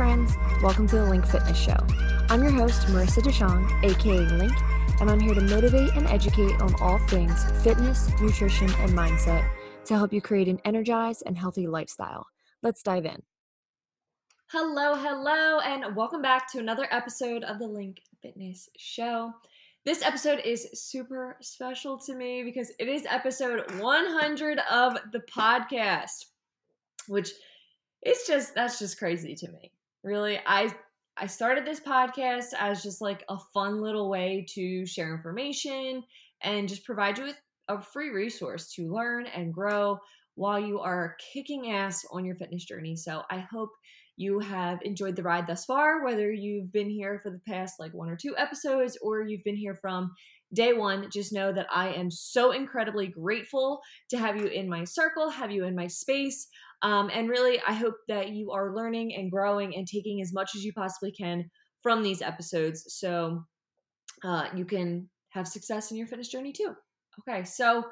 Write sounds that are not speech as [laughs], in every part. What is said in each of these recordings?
friends. Welcome to the Link Fitness Show. I'm your host, Marissa Deshong, aka Link, and I'm here to motivate and educate on all things fitness, nutrition, and mindset to help you create an energized and healthy lifestyle. Let's dive in. Hello, hello, and welcome back to another episode of the Link Fitness Show. This episode is super special to me because it is episode 100 of the podcast, which it's just that's just crazy to me. Really, I I started this podcast as just like a fun little way to share information and just provide you with a free resource to learn and grow while you are kicking ass on your fitness journey. So I hope you have enjoyed the ride thus far, whether you've been here for the past like one or two episodes or you've been here from day one. Just know that I am so incredibly grateful to have you in my circle, have you in my space. Um, and really, I hope that you are learning and growing and taking as much as you possibly can from these episodes so uh, you can have success in your fitness journey too. Okay, so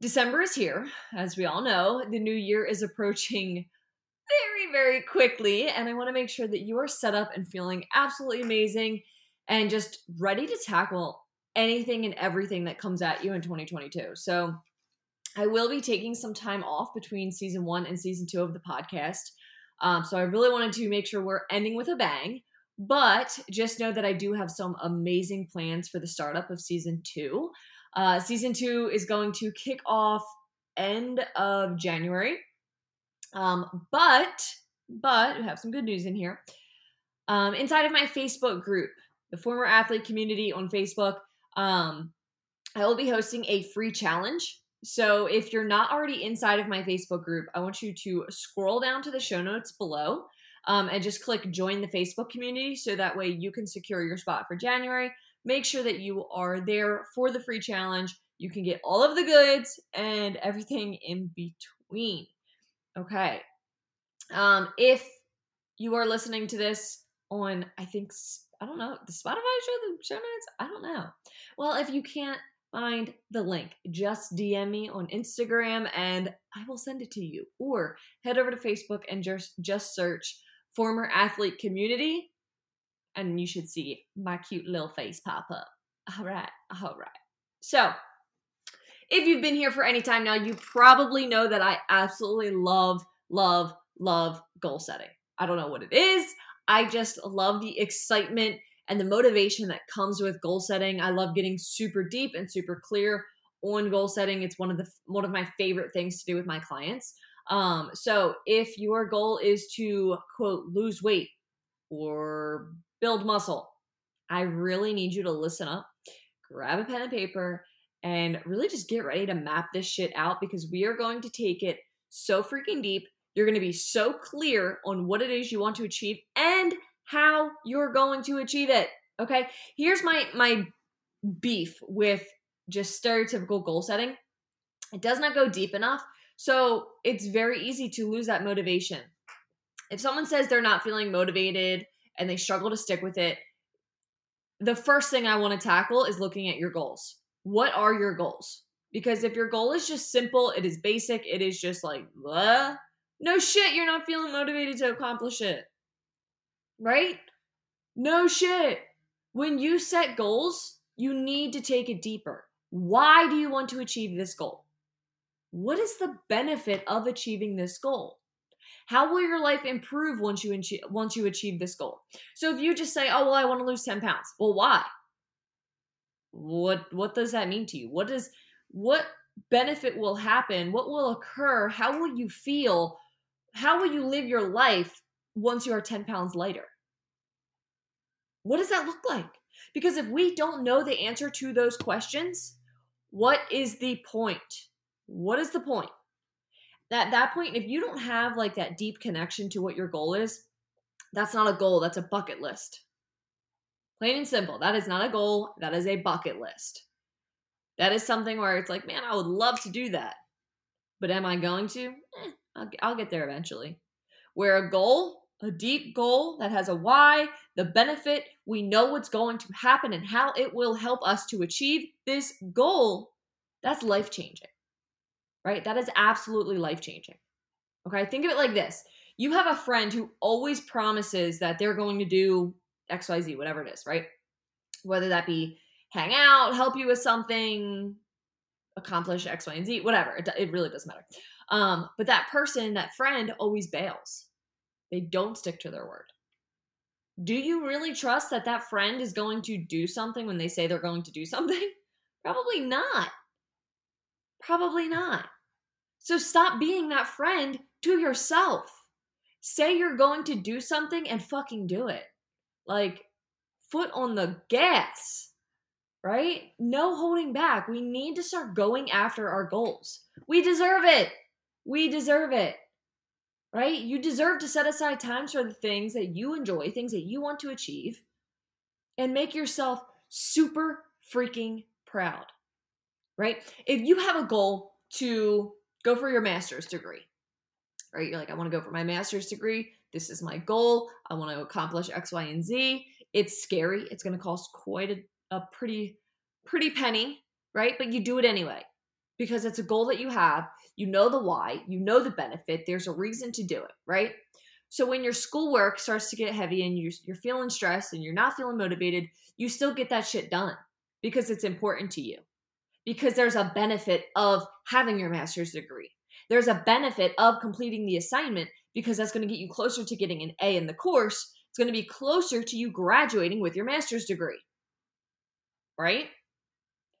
December is here. As we all know, the new year is approaching [laughs] very, very quickly. And I want to make sure that you are set up and feeling absolutely amazing and just ready to tackle anything and everything that comes at you in 2022. So, I will be taking some time off between season one and season two of the podcast. Um, so I really wanted to make sure we're ending with a bang. But just know that I do have some amazing plans for the startup of season two. Uh, season two is going to kick off end of January. Um, but, but we have some good news in here. Um, inside of my Facebook group, the former athlete community on Facebook, um, I will be hosting a free challenge so if you're not already inside of my Facebook group, I want you to scroll down to the show notes below um, and just click join the Facebook community so that way you can secure your spot for January. Make sure that you are there for the free challenge. You can get all of the goods and everything in between. Okay. Um, if you are listening to this on, I think, I don't know, the Spotify show, the show notes, I don't know. Well, if you can't find the link. Just DM me on Instagram and I will send it to you. Or head over to Facebook and just just search former athlete community and you should see my cute little face pop up. All right. All right. So, if you've been here for any time now, you probably know that I absolutely love love love goal setting. I don't know what it is. I just love the excitement and the motivation that comes with goal setting. I love getting super deep and super clear on goal setting. It's one of the one of my favorite things to do with my clients. Um, so if your goal is to quote lose weight or build muscle, I really need you to listen up, grab a pen and paper, and really just get ready to map this shit out because we are going to take it so freaking deep. You're going to be so clear on what it is you want to achieve and how you're going to achieve it. Okay? Here's my my beef with just stereotypical goal setting. It does not go deep enough. So, it's very easy to lose that motivation. If someone says they're not feeling motivated and they struggle to stick with it, the first thing I want to tackle is looking at your goals. What are your goals? Because if your goal is just simple, it is basic, it is just like, Bleh, no shit, you're not feeling motivated to accomplish it right? No shit. When you set goals, you need to take it deeper. Why do you want to achieve this goal? What is the benefit of achieving this goal? How will your life improve once you achieve, once you achieve this goal? So if you just say, "Oh, well, I want to lose 10 pounds." Well, why? What what does that mean to you? What does what benefit will happen? What will occur? How will you feel? How will you live your life once you are 10 pounds lighter? What does that look like? Because if we don't know the answer to those questions, what is the point? What is the point? At that point, if you don't have like that deep connection to what your goal is, that's not a goal, that's a bucket list. Plain and simple. That is not a goal, that is a bucket list. That is something where it's like, man, I would love to do that. But am I going to? Eh, I'll, I'll get there eventually. Where a goal, a deep goal that has a why, the benefit, we know what's going to happen and how it will help us to achieve this goal, that's life changing, right? That is absolutely life changing. Okay, think of it like this you have a friend who always promises that they're going to do XYZ, whatever it is, right? Whether that be hang out, help you with something, accomplish X, Y, and Z, whatever. It, it really doesn't matter. Um, but that person, that friend, always bails. They don't stick to their word. Do you really trust that that friend is going to do something when they say they're going to do something? [laughs] Probably not. Probably not. So stop being that friend to yourself. Say you're going to do something and fucking do it. Like, foot on the gas right? No holding back. We need to start going after our goals. We deserve it. We deserve it. Right? You deserve to set aside times for the things that you enjoy, things that you want to achieve, and make yourself super freaking proud. Right? If you have a goal to go for your master's degree, right? You're like, I want to go for my master's degree. This is my goal. I want to accomplish X, Y, and Z. It's scary. It's going to cost quite a a pretty pretty penny, right? But you do it anyway because it's a goal that you have. You know the why, you know the benefit. There's a reason to do it, right? So when your schoolwork starts to get heavy and you're, feeling stressed and you're not feeling motivated, you still get that shit done because it's important to you. Because there's a benefit of having your master's degree. There's a benefit of completing the assignment because that's going to get you closer to getting an A in the course. It's going to be closer to you graduating with your master's degree right?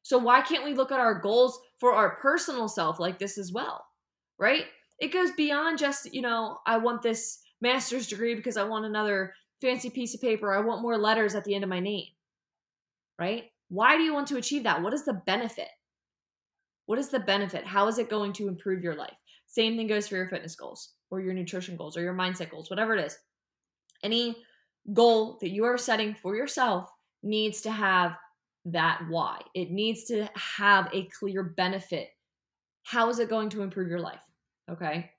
So why can't we look at our goals for our personal self like this as well, right? It goes beyond just, you know, I want this master's degree because I want another fancy piece of paper. I want more letters at the end of my name, right? Why do you want to achieve that? What is the benefit? What is the benefit? How is it going to improve your life? Same thing goes for your fitness goals or your nutrition goals or your mindset goals, whatever it is. Any goal that you are setting for yourself needs to have that why. It needs to have a clear benefit. How is it going to improve your life? Okay.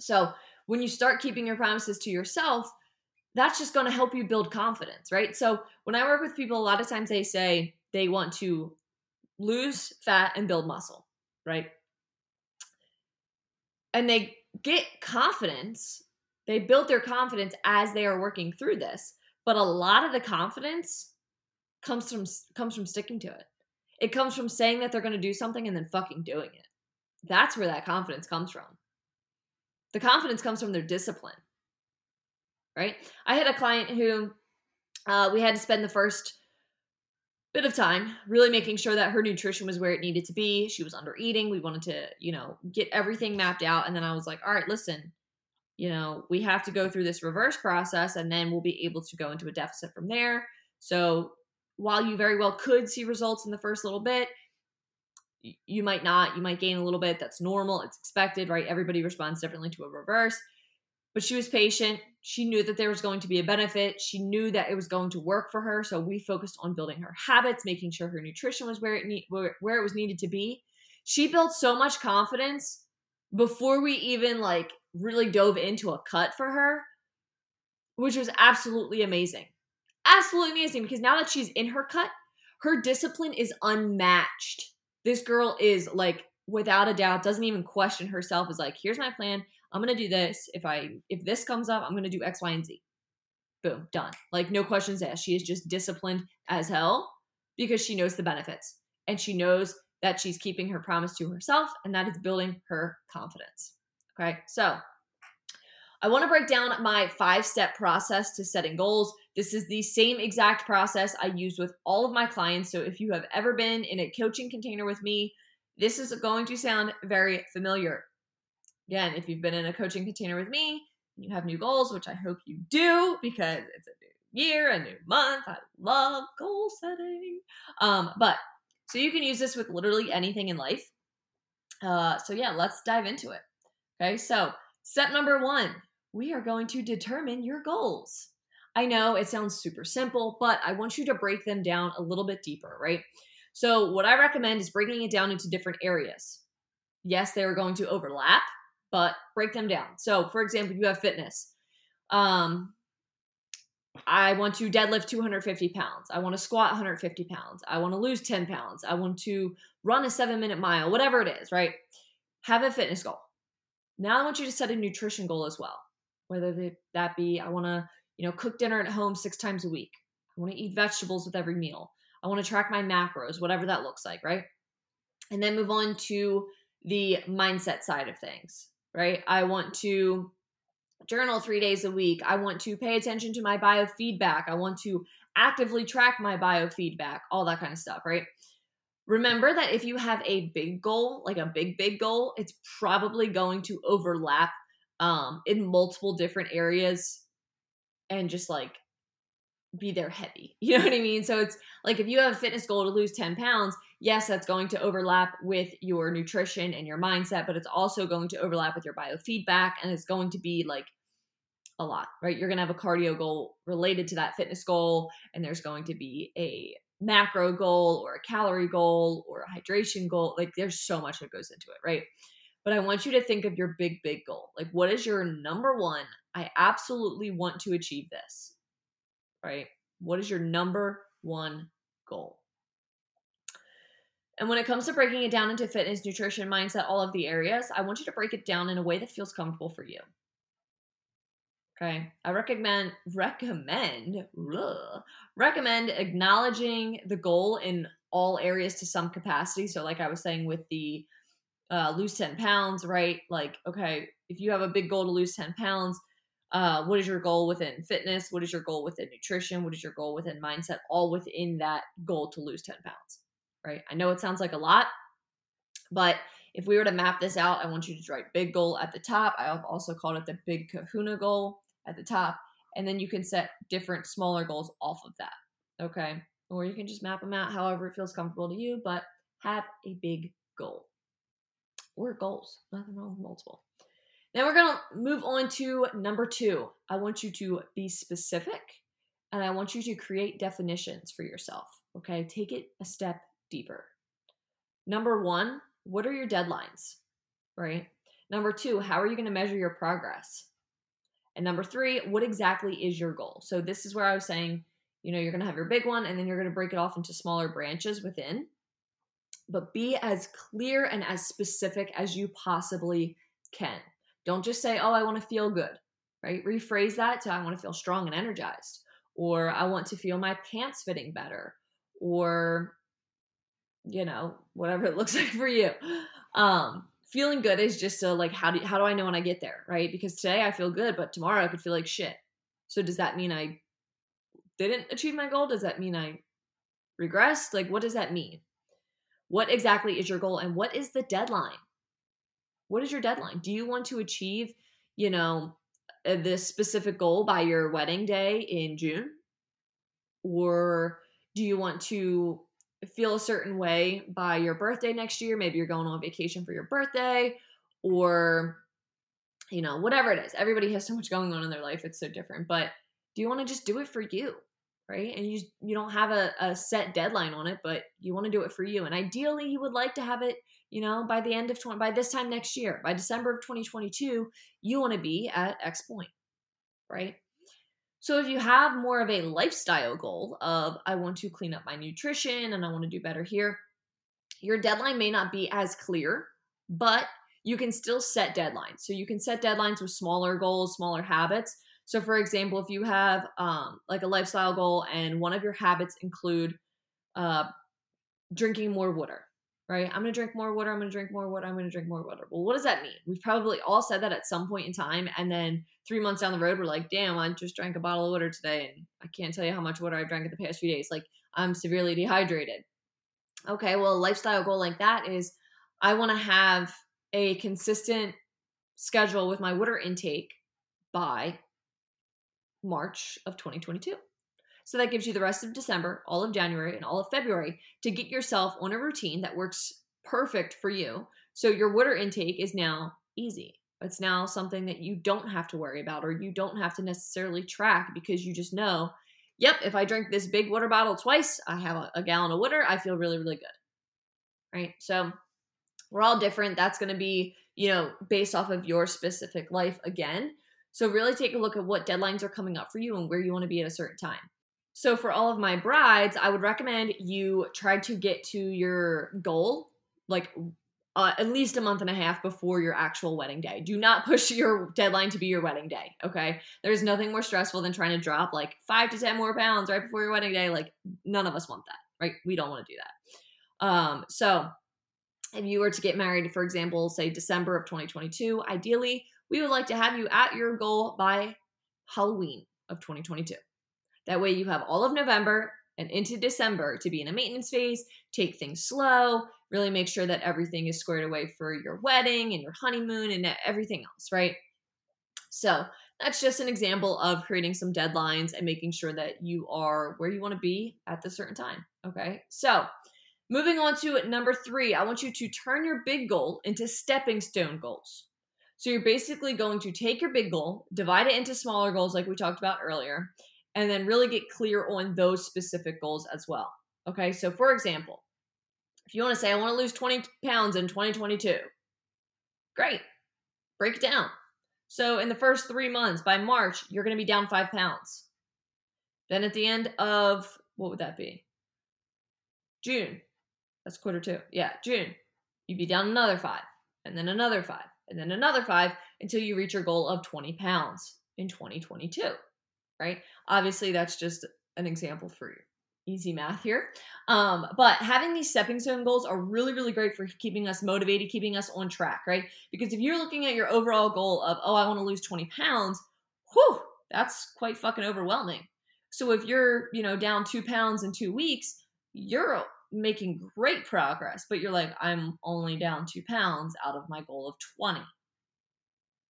So when you start keeping your promises to yourself, that's just going to help you build confidence, right? So when I work with people, a lot of times they say they want to lose fat and build muscle, right? And they get confidence, they build their confidence as they are working through this. But a lot of the confidence comes from comes from sticking to it. It comes from saying that they're going to do something and then fucking doing it. That's where that confidence comes from. The confidence comes from their discipline. Right? I had a client who uh, we had to spend the first bit of time really making sure that her nutrition was where it needed to be. She was under eating. We wanted to, you know, get everything mapped out. And then I was like, all right, listen, you know, we have to go through this reverse process and then we'll be able to go into a deficit from there. So while you very well could see results in the first little bit, you might not. You might gain a little bit. That's normal. It's expected, right? Everybody responds differently to a reverse. But she was patient. She knew that there was going to be a benefit. She knew that it was going to work for her. So we focused on building her habits, making sure her nutrition was where it need, where, where it was needed to be. She built so much confidence before we even like really dove into a cut for her, which was absolutely amazing absolutely amazing because now that she's in her cut, her discipline is unmatched. This girl is like without a doubt doesn't even question herself is like here's my plan. I'm gonna do this. If i if this comes up i'm gonna do x y and z. Boom done. Like no questions asked. She is just disciplined as hell because she knows the benefits and she knows that she's keeping her promise to herself and that is building her confidence. Okay so I want to break down my five step process to setting goals. This is the same exact process I use with all of my clients. So if you have ever been in a coaching container with me, this is going to sound very familiar. Again, if you've been in a coaching container with me, you have new goals, which I hope you do because it's a new year, a new month. I love goal setting. Um, but so you can use this with literally anything in life. Uh, so yeah, let's dive into it. Okay, so step number one we are going to determine your goals. I know it sounds super simple, but I want you to break them down a little bit deeper, right? So, what I recommend is breaking it down into different areas. Yes, they are going to overlap, but break them down. So, for example, you have fitness. Um, I want to deadlift 250 pounds. I want to squat 150 pounds. I want to lose 10 pounds. I want to run a seven minute mile, whatever it is, right? Have a fitness goal. Now I want you to set a nutrition goal as well. Whether that be, I want to, you know, cook dinner at home six times a week. I want to eat vegetables with every meal. I want to track my macros, whatever that looks like, right? And then move on to the mindset side of things, right? I want to journal three days a week. I want to pay attention to my biofeedback. I want to actively track my biofeedback, all that kind of stuff, right? Remember that if you have a big goal, like a big, big goal, it's probably going to overlap um, in multiple different areas and just like be there heavy. [laughs] You know what I mean? So it's like if you have a fitness goal to lose 10 pounds, yes, that's going to overlap with your nutrition and your mindset, but it's also going to overlap with your biofeedback and it's going to be like a lot, right? You're going to have a cardio goal related to that fitness goal, and there's going to be a macro goal or a calorie goal or a hydration goal. Like there's so much that goes into it, right? But I want you to think of your big, big goal. Like, what is your number one? I absolutely want to achieve this, right? What is your number one goal? And when it comes to breaking it down into fitness, nutrition, mindset, all of the areas, I want you to break it down in a way that feels comfortable for you. Okay. I recommend recommend ugh, recommend acknowledging the goal in all areas to some capacity. So like I was saying with the uh, lose 10 pounds, right? Like, okay, if you have a big goal to lose 10 pounds, uh, what is your goal within fitness? What is your goal within nutrition? What is your goal within mindset? All within that goal to lose 10 pounds, right? I know it sounds like a lot, but if we were to map this out, I want you to write big goal at the top. I've also called it the big kahuna goal at the top. And then you can set different smaller goals off of that. Okay. Or you can just map them out however it feels comfortable to you, but have a big goal or goals. Nothing wrong with multiple. Now we're going to move on to number two. I want you to be specific and I want you to create definitions for yourself. Okay. Take it a step deeper. Number one, what are your deadlines? Right. Number two, how are you going to measure your progress? And number three, what exactly is your goal? So this is where I was saying, you know, you're going to have your big one and then you're going to break it off into smaller branches within. But be as clear and as specific as you possibly can. Don't just say, oh, I want to feel good, right? Rephrase that to I want to feel strong and energized, or I want to feel my pants fitting better, or, you know, whatever it [laughs] looks like for you. Um, feeling good is just a like how do how do I know when I get there, right? Because today I feel good, but tomorrow I could feel like shit. So does that mean I didn't achieve my goal? Does that mean I regressed? Like what does that mean? What exactly is your goal and what is the deadline? What is your deadline? Do you want to achieve, you know, uh, this specific goal by your wedding day in June? Or do you want to feel a certain way by your birthday next year. Maybe you're going on vacation for your birthday or you know, whatever it is. Everybody has so much going on in their life. It's so different. But do you want to just do it for you? Right. And you you don't have a, a set deadline on it, but you want to do it for you. And ideally you would like to have it, you know, by the end of 20 by this time next year, by December of 2022, you want to be at X point. Right. So if you have more of a lifestyle goal of I want to clean up my nutrition and I want to do better here, your deadline may not be as clear, but you can still set deadlines. So you can set deadlines with smaller goals, smaller habits. So for example, if you have um, like a lifestyle goal and one of your habits include uh, drinking more water, right? I'm going to drink more water. I'm going to drink more water. I'm going to drink more water. Well, what does that mean? We've probably all said that at some point in time. And then three months down the road, we're like, damn, I just drank a bottle of water today. And I can't tell you how much water I've drank in the past few days. Like, I'm severely dehydrated. Okay, well, a lifestyle goal like that is I want to have a consistent schedule with my water intake by March of 2022. So that gives you the rest of December, all of January, and all of February to get yourself on a routine that works perfect for you. So your water intake is now easy. It's now something that you don't have to worry about or you don't have to necessarily track because you just know, yep, if I drink this big water bottle twice, I have a, a gallon of water, I feel really, really good. Right? So we're all different. That's going to be, you know, based off of your specific life again. So really take a look at what deadlines are coming up for you and where you want to be at a certain time. So for all of my brides, I would recommend you try to get to your goal like uh, at least a month and a half before your actual wedding day. Do not push [laughs] your deadline to be your wedding day, okay? There's nothing more stressful than trying to drop like five to 10 more pounds right before your wedding day. Like, none of us want that, right? We don't want to do that. Um, so, if you were to get married, for example, say December of 2022, ideally, we would like to have you at your goal by Halloween of 2022. That way, you have all of November and into December to be in a maintenance phase, take things slow, really make sure that everything is squared away for your wedding and your honeymoon and everything else, right? So, that's just an example of creating some deadlines and making sure that you are where you want to be at the certain time. Okay. So, moving on to number three, I want you to turn your big goal into stepping stone goals. So, you're basically going to take your big goal, divide it into smaller goals, like we talked about earlier, and then really get clear on those specific goals as well. Okay. So, for example, if you want to say, I want to lose 20 pounds in 2022, great. Break it down. So, in the first three months, by March, you're going to be down five pounds. Then at the end of, what would that be? June. That's quarter two. Yeah, June. You'd be down another five, and then another five, and then another five until you reach your goal of 20 pounds in 2022, right? Obviously, that's just an example for you easy math here. Um, but having these stepping stone goals are really, really great for keeping us motivated, keeping us on track, right? Because if you're looking at your overall goal of, oh, I want to lose 20 pounds, whew, that's quite fucking overwhelming. So if you're, you know, down two pounds in two weeks, you're making great progress, but you're like, I'm only down two pounds out of my goal of 20.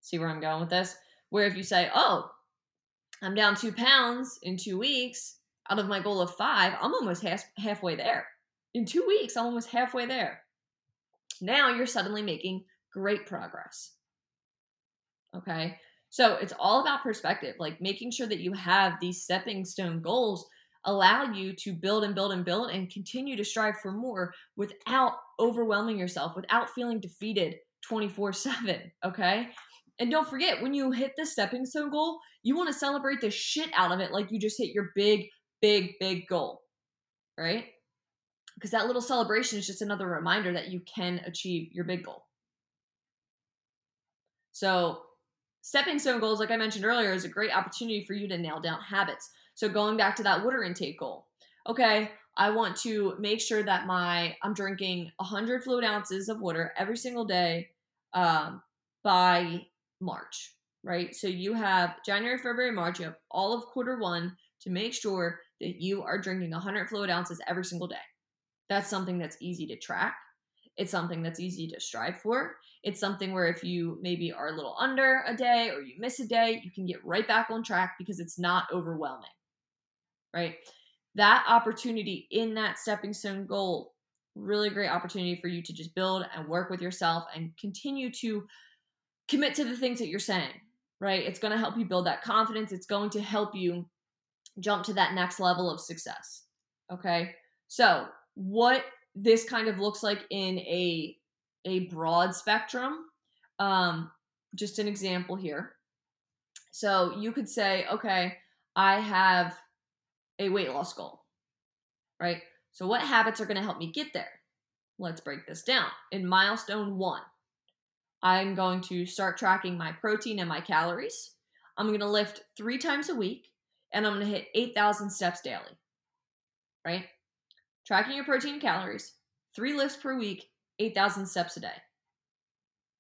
See where I'm going with this? Where if you say, oh, I'm down two pounds in two weeks, out of my goal of five, I'm almost half, halfway there. In two weeks, I'm almost halfway there. Now you're suddenly making great progress. Okay. So it's all about perspective, like making sure that you have these stepping stone goals allow you to build and build and build and continue to strive for more without overwhelming yourself, without feeling defeated 24 7. Okay. And don't forget, when you hit the stepping stone goal, you want to celebrate the shit out of it like you just hit your big big, big goal, right? Because that little celebration is just another reminder that you can achieve your big goal. So, stepping stone goals, like I mentioned earlier, is a great opportunity for you to nail down habits. So, going back to that water intake goal, okay, I want to make sure that my I'm drinking 100 fluid ounces of water every single day um, by March, right? So you have January, February, March. You have all of quarter one to make sure that you are drinking 100 fluid ounces every single day. That's something that's easy to track. It's something that's easy to strive for. It's something where if you maybe are a little under a day or you miss a day, you can get right back on track because it's not overwhelming, right? That opportunity in that stepping stone goal, really great opportunity for you to just build and work with yourself and continue to commit to the things that you're saying, right? It's going to help you build that confidence. It's going to help you jump to that next level of success. Okay. So, what this kind of looks like in a a broad spectrum um just an example here. So, you could say, okay, I have a weight loss goal. Right? So, what habits are going to help me get there? Let's break this down. In milestone 1, I'm going to start tracking my protein and my calories. I'm going to lift 3 times a week and I'm going to hit 8,000 steps daily. Right? Tracking your protein and calories, three lifts per week, 8,000 steps a day.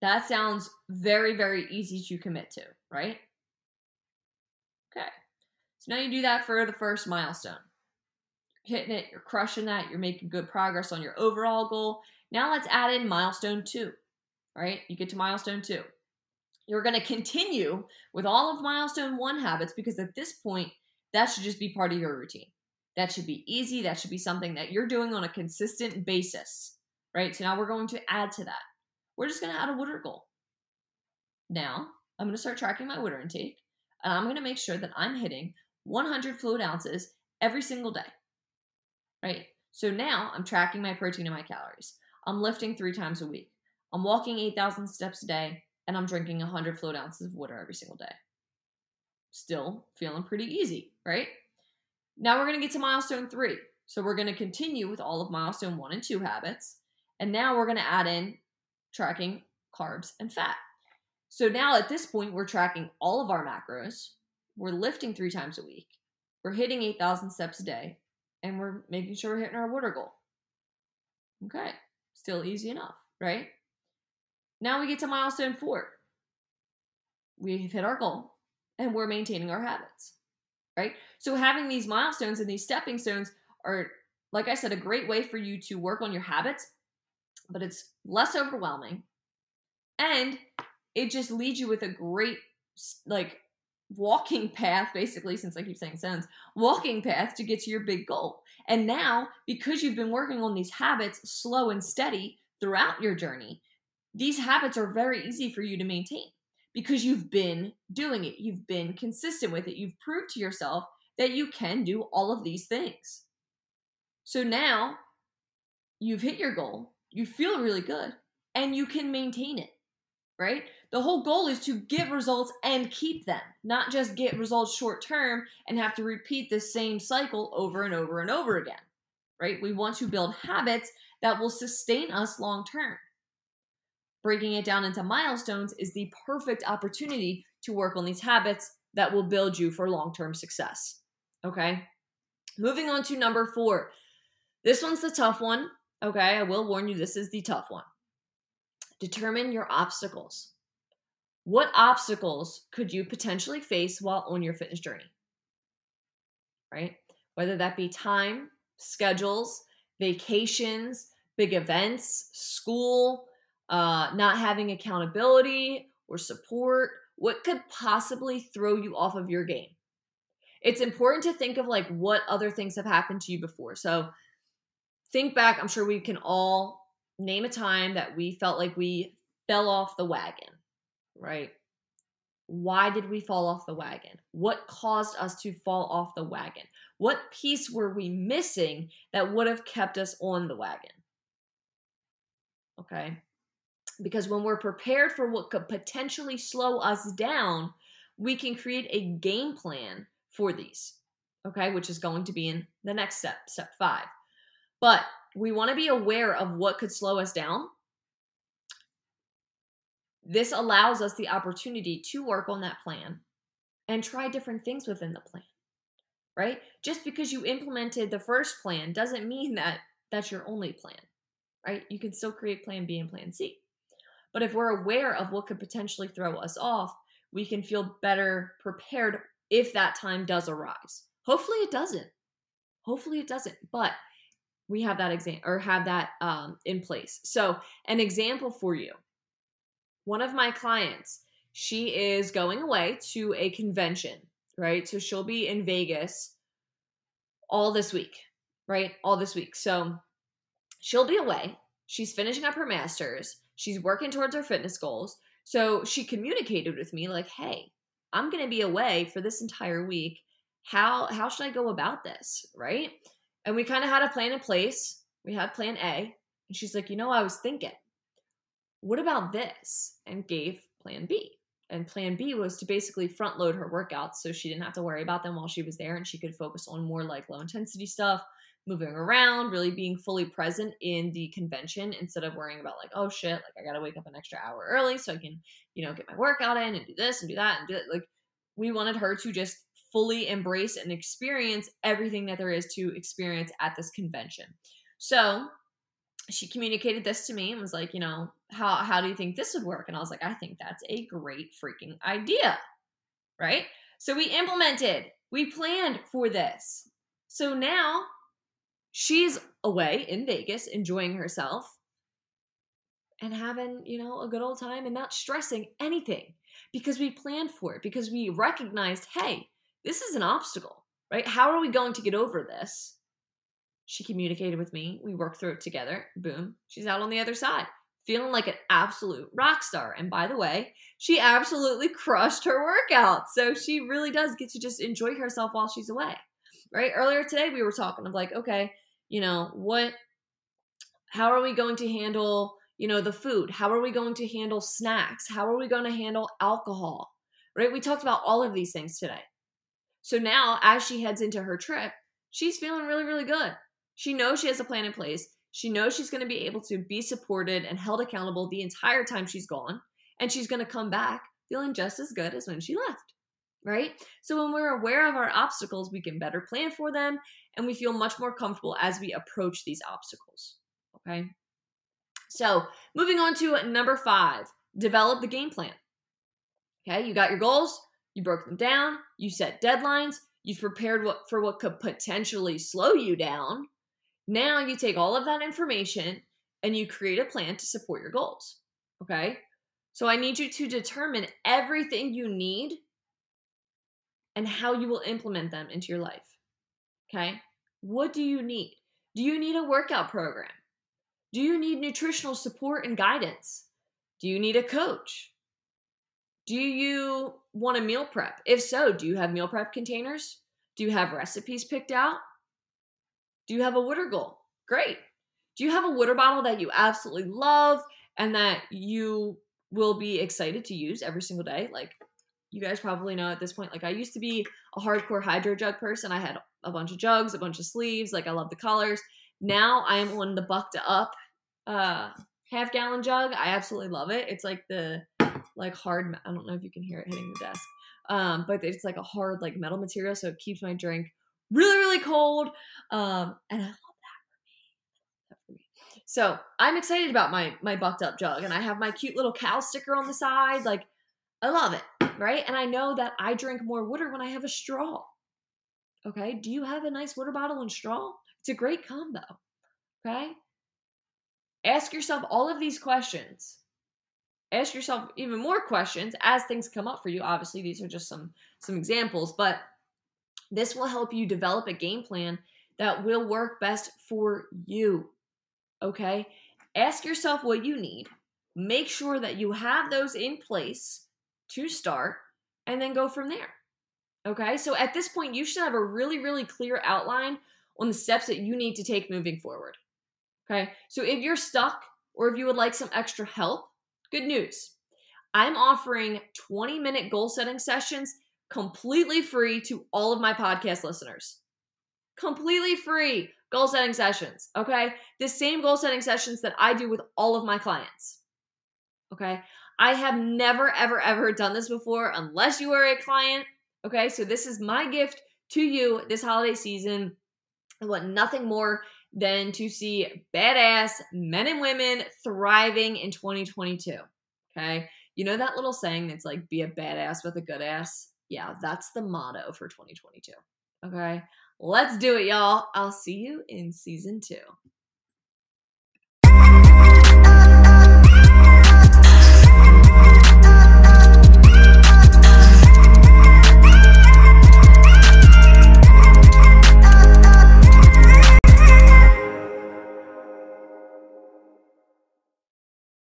That sounds very, very easy to commit to, right? Okay. So now you do that for the first milestone. Hitting it, you're crushing that, you're making good progress on your overall goal. Now let's add in milestone two, right? You get to milestone two. You're going to continue with all of milestone one habits because at this point, that should just be part of your routine. That should be easy. That should be something that you're doing on a consistent basis, right? So now we're going to add to that. We're just going to add a water goal. Now, I'm going to start tracking my water intake, and I'm going to make sure that I'm hitting 100 fluid ounces every single day, right? So now I'm tracking my protein and my calories. I'm lifting three times a week. I'm walking 8,000 steps a day, and I'm drinking 100 fluid ounces of water every single day. Still feeling pretty easy, right? Now we're going to get to milestone three. So we're going to continue with all of milestone one and two habits. And now we're going to add in tracking carbs and fat. So now at this point, we're tracking all of our macros. We're lifting three times a week. We're hitting 8,000 steps a day. And we're making sure we're hitting our water goal. Okay, still easy enough, right? Now we get to milestone four. We've hit our goal and we're maintaining our habits, right? So having these milestones and these stepping stones are, like I said, a great way for you to work on your habits, but it's less overwhelming and it just leads you with a great, like, walking [laughs] path, basically, since I keep saying stones, walking path to get to your big goal. And now, because you've been working on these habits slow and steady throughout your journey, these habits are very easy for you to maintain because you've been doing it. You've been consistent with it. You've proved to yourself that you can do all of these things. So now you've hit your goal, you feel really good, and you can maintain it, right? The whole goal is to get results and keep them, not just get results short term and have to repeat the same cycle over and over and over again, right? We want to build habits that will sustain us long term. Breaking it down into milestones is the perfect opportunity to work on these habits that will build you for long term success. Okay. Moving on to number four. This one's the tough one. Okay. I will warn you, this is the tough one. Determine your obstacles. What obstacles could you potentially face while on your fitness journey? Right? Whether that be time, schedules, vacations, big events, school, uh, not having accountability or support, what could possibly throw you off of your game? It's important to think of like what other things have happened to you before. So think back, I'm sure we can all name a time that we felt like we fell off the wagon right? Why did we fall off the wagon? What caused us to fall off the wagon? What piece were we missing that would have kept us on the wagon? Okay. Because when we're prepared for what could potentially slow us down, we can create a game plan for these. Okay. Which is going to be in the next step, step five. But we want to be aware of what could slow us down this allows us the opportunity to work on that plan and try different things within the plan, right? Just because you implemented the first plan doesn't mean that that's your only plan, right? You can still create plan B and plan C. But if we're aware of what could potentially throw us off, we can feel better prepared if that time does arise. Hopefully it doesn't. Hopefully it doesn't. But we have that exam or have that um, in place. So, an example for you one of my clients, she is going away to a convention, right? So she'll be in Vegas all this week, right? All this week. So she'll be away. She's finishing up her master's. She's working towards her fitness goals. So she communicated with me like, "Hey, I'm going to be away for this entire week. How how should I go about this?" Right? And we kind of had a plan in place. We had plan A, and she's like, "You know, I was thinking what about this? And gave plan B. And plan B was to basically front load her workouts so she didn't have to worry about them while she was there and she could focus on more like low intensity stuff, moving around, really being fully present in the convention instead of worrying about like, oh shit, like I gotta wake up an extra hour early so I can, you know, get my workout in and do this and do that and do it. Like we wanted her to just fully embrace and experience everything that there is to experience at this convention. So she communicated this to me and was like, you know, how how do you think this would work? And I was like, I think that's a great freaking idea. Right? So we implemented. We planned for this. So now she's away in Vegas enjoying herself and having, you know, a good old time and not stressing anything because we planned for it because we recognized, hey, this is an obstacle, right? How are we going to get over this? She communicated with me. We worked through it together. Boom. She's out on the other side, feeling like an absolute rock star. And by the way, she absolutely [laughs] crushed her workout. So she really does get to just enjoy herself while she's away. Right? Earlier today, we were talking of like, okay, you know, what, how are we going to handle, you know, the food? How are we going to handle snacks? How are we going to handle alcohol? Right? We talked about all of these things today. So now, as she heads into her trip, she's feeling really, really good. She knows she has a plan in place. She knows she's going to be able to be supported and held accountable the entire time she's gone. And she's going to come back feeling just as good as when she left. Right? So when we're aware of our obstacles, we can better plan for them and we feel much more comfortable as we approach these obstacles. Okay? So moving on to number five develop the game plan. Okay, you got your goals, you broke them down, you set deadlines, you've prepared what, for what could potentially slow you down. Now you take all of that information and you create a plan to support your goals. Okay, so I need you to determine everything you need and how you will implement them into your life. Okay, what do you need? Do you need a workout program? Do you need nutritional support and guidance? Do you need a coach? Do you want a meal prep? If so, do you have meal prep containers? Do you have recipes picked out? Do you have a water goal? Great. Do you have a water bottle that you absolutely love and that you will be excited to use every single day? Like you guys probably know at this point, like I used to be a hardcore hydro jug person. I had a bunch of jugs, a bunch of sleeves. Like I love the colors. Now I am on the bucked up uh half gallon jug. I absolutely love it. It's like the like hard I don't know if you can hear it hitting the desk. Um, but it's like a hard like metal material, so it keeps my drink really, really cold. Um, and I love that for me. So I'm excited about my my bucked up jug, and I have my cute little cow sticker on the side. Like I love it, right? And I know that I drink more water when I have a straw. Okay, do you have a nice water bottle and straw? It's a great combo. Okay, Ask yourself all of these questions. Ask yourself even more questions as things come up for you. Obviously, these are just some some examples, but this will help you develop a game plan that will work best for you. Okay? Ask yourself what you need. Make sure that you have those in place to start and then go from there. Okay? So at this point, you should have a really, really clear outline on the steps that you need to take moving forward. Okay, so if you're stuck or if you would like some extra help, good news. I'm offering 20 minute goal setting sessions completely free to all of my podcast listeners. Completely free goal setting sessions. Okay, the same goal setting sessions that I do with all of my clients. Okay, I have never, ever, ever done this before unless you are a client. Okay, so this is my gift to you this holiday season. I want nothing more than to see badass men and women thriving in 2022. Okay. You know that little saying that's like, be a badass with a good ass? Yeah, that's the motto for 2022. Okay. Let's do it, y'all. I'll see you in season two.